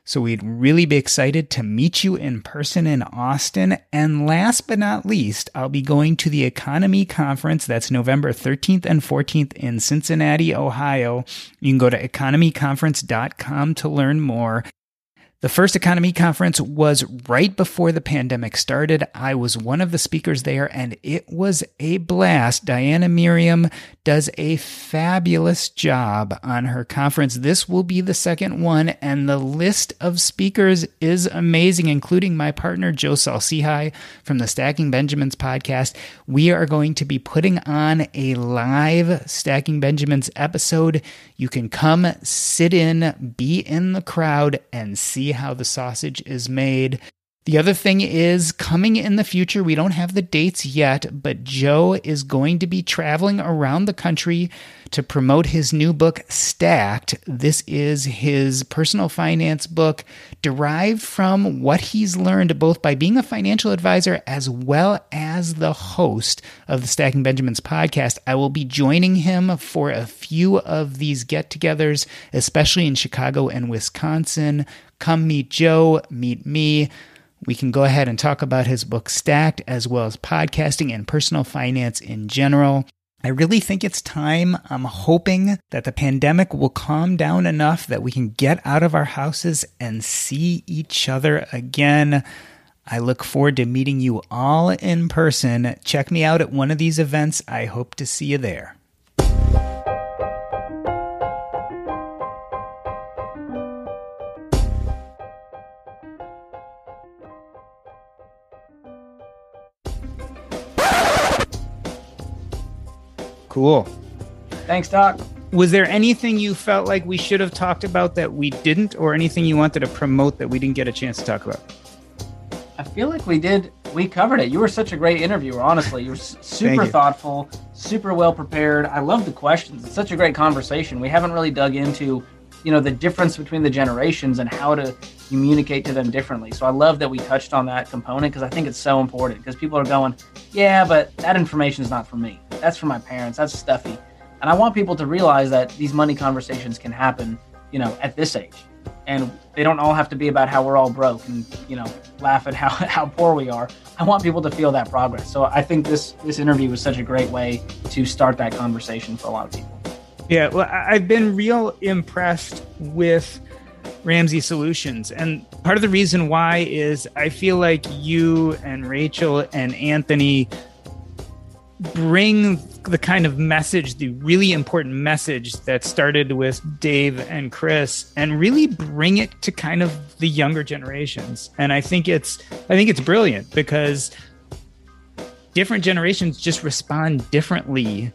So we'd really be excited to meet you in person in Austin. And last but not least, I'll be going to the EconoMe Conference. That's November 13th and 14th in Cincinnati, Ohio. You can go to economeconference.com to learn more. The first EconoMe conference was right before the pandemic started. I was one of the speakers there and it was a blast. Diania Merriam does a fabulous job on her conference. This will be the second one and the list of speakers is amazing, including my partner Joe Saul-Sehy from the Stacking Benjamins podcast. We are going to be putting on a live Stacking Benjamins episode. You can come sit in, be in the crowd and see how the sausage is made. The other thing is coming in the future, we don't have the dates yet, but Joe is going to be traveling around the country to promote his new book, Stacked. This is his personal finance book derived from what he's learned both by being a financial advisor as well as the host of the Stacking Benjamins podcast. I will be joining him for a few of these get togethers, especially in Chicago and Wisconsin. Come meet Joe, meet me. We can go ahead and talk about his book Stacked, as well as podcasting and personal finance in general. I really think it's time. I'm hoping that the pandemic will calm down enough that we can get out of our houses and see each other again. I look forward to meeting you all in person. Check me out at one of these events. I hope to see you there. Cool. Thanks, Doc. Was there anything you felt like we should have talked about that we didn't, or anything you wanted to promote that we didn't get a chance to talk about? I feel like we did. We covered it. You were such a great interviewer. Honestly, you were super you. thoughtful, super well prepared. I love the questions. It's such a great conversation. We haven't really dug into, you know, the difference between the generations and how to communicate to them differently. So I love that we touched on that component because I think it's so important because people are going, yeah, but that information is not for me. That's for my parents. That's stuffy. And I want people to realize that these money conversations can happen, you know, at this age. And they don't all have to be about how we're all broke and, you know, laugh at how, how poor we are. I want people to feel that progress. So I think this this interview was such a great way to start that conversation for a lot of people. Yeah, well, I've been real impressed with Ramsey Solutions. And part of the reason why is I feel like you and Rachel and Anthony bring the kind of message, the really important message that started with Dave and Chris, and really bring it to kind of the younger generations. And I think it's I think it's brilliant because different generations just respond differently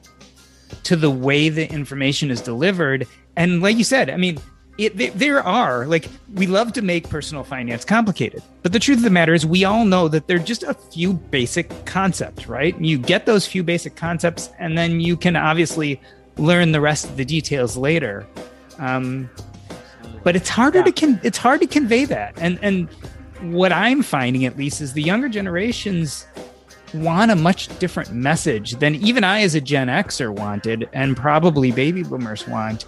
to the way the information is delivered. And like you said, I mean, it, there are like we love to make personal finance complicated but the truth of the matter is we all know that they're just a few basic concepts right? You get those few basic concepts and then you can obviously learn the rest of the details later. Um, but it's harder yeah. to con- it's hard to convey that. And and what i'm finding at least is the younger generations want a much different message than even i as a gen xer wanted and probably baby boomers want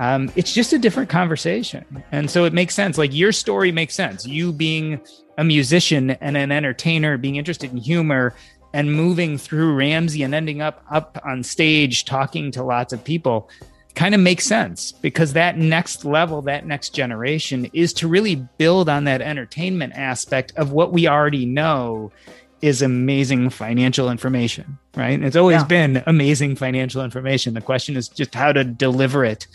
um, it's just a different conversation. And so it makes sense. Like your story makes sense. You being a musician and an entertainer, being interested in humor and moving through Ramsey and ending up up on stage talking to lots of people kind of makes sense because that next level, that next generation is to really build on that entertainment aspect of what we already know is amazing financial information, right? It's always yeah. been amazing financial information. The question is just how to deliver it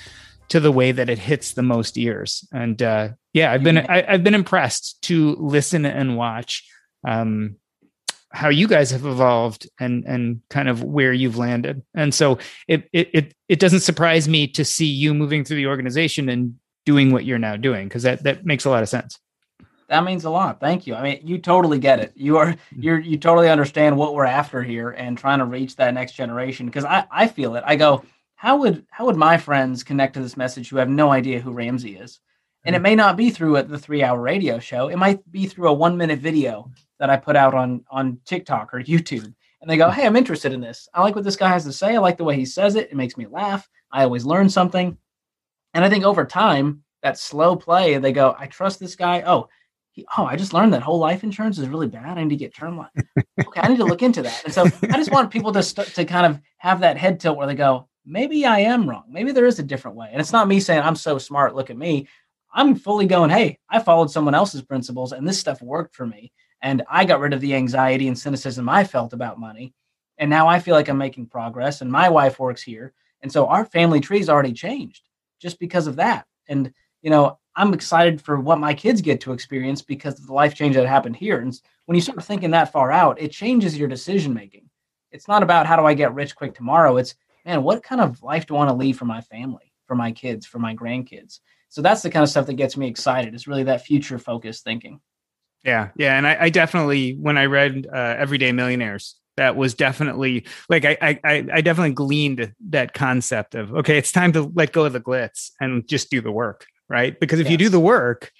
to the way that it hits the most ears. And uh, yeah, I've been I, have been impressed to listen and watch um, how you guys have evolved and and kind of where you've landed. And so it it it, it doesn't surprise me to see you moving through the organization and doing what you're now doing because that that makes a lot of sense. That means a lot. Thank you. I mean, you totally get it. You are mm-hmm. you're you totally understand what we're after here and trying to reach that next generation because I I feel it. I go how would how would my friends connect to this message who have no idea who Ramsey is? And it mm. may not be through a, the three hour radio show. It might be through a one minute video that I put out on on TikTok or YouTube. And they go, Hey, I'm interested in this. I like what this guy has to say. I like the way he says it. It makes me laugh. I always learn something. And I think over time, that slow play, they go, I trust this guy. Oh, he, oh, I just learned that whole life insurance is really bad. I need to get term life. Okay, I need to look into that. And so I just want people to st- to kind of have that head tilt where they go, maybe I am wrong. Maybe there is a different way. And it's not me saying I'm so smart. Look at me. I'm fully going, hey, I followed someone else's principles and this stuff worked for me. And I got rid of the anxiety and cynicism I felt about money. And now I feel like I'm making progress. And my wife works here. And so our family tree's already changed just because of that. And, you know, I'm excited for what my kids get to experience because of the life change that happened here. And when you start thinking that far out, it changes your decision making. It's not about how do I get rich quick tomorrow. It's man, what kind of life do I want to leave for my family, for my kids, for my grandkids? So that's the kind of stuff that gets me excited. It's really that future focused thinking. Yeah, yeah, and I, I definitely when I read uh, Everyday Millionaires, that was definitely like I, I I definitely gleaned that concept of okay, it's time to let go of the glitz and just do the work, right? Because if yes. you do the work,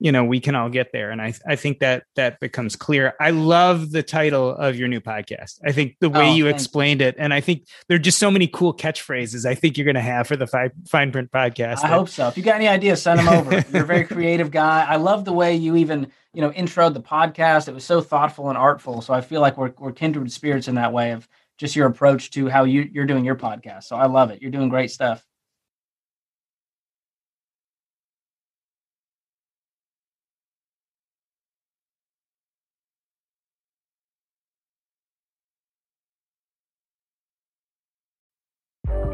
you know we can all get there. And i i think that that becomes clear. I love the title of your new podcast. I think the way oh, you explained you. it and i think there are just so many cool catchphrases i think you're going to have for the fine, fine print podcast i hope so. If you got any ideas send them over. You're a very creative guy. I love the way you even you know introed the podcast. It was so thoughtful and artful. So i feel like we're, we're kindred spirits in that way of just your approach to how you, you're doing your podcast. So i love it. You're doing great stuff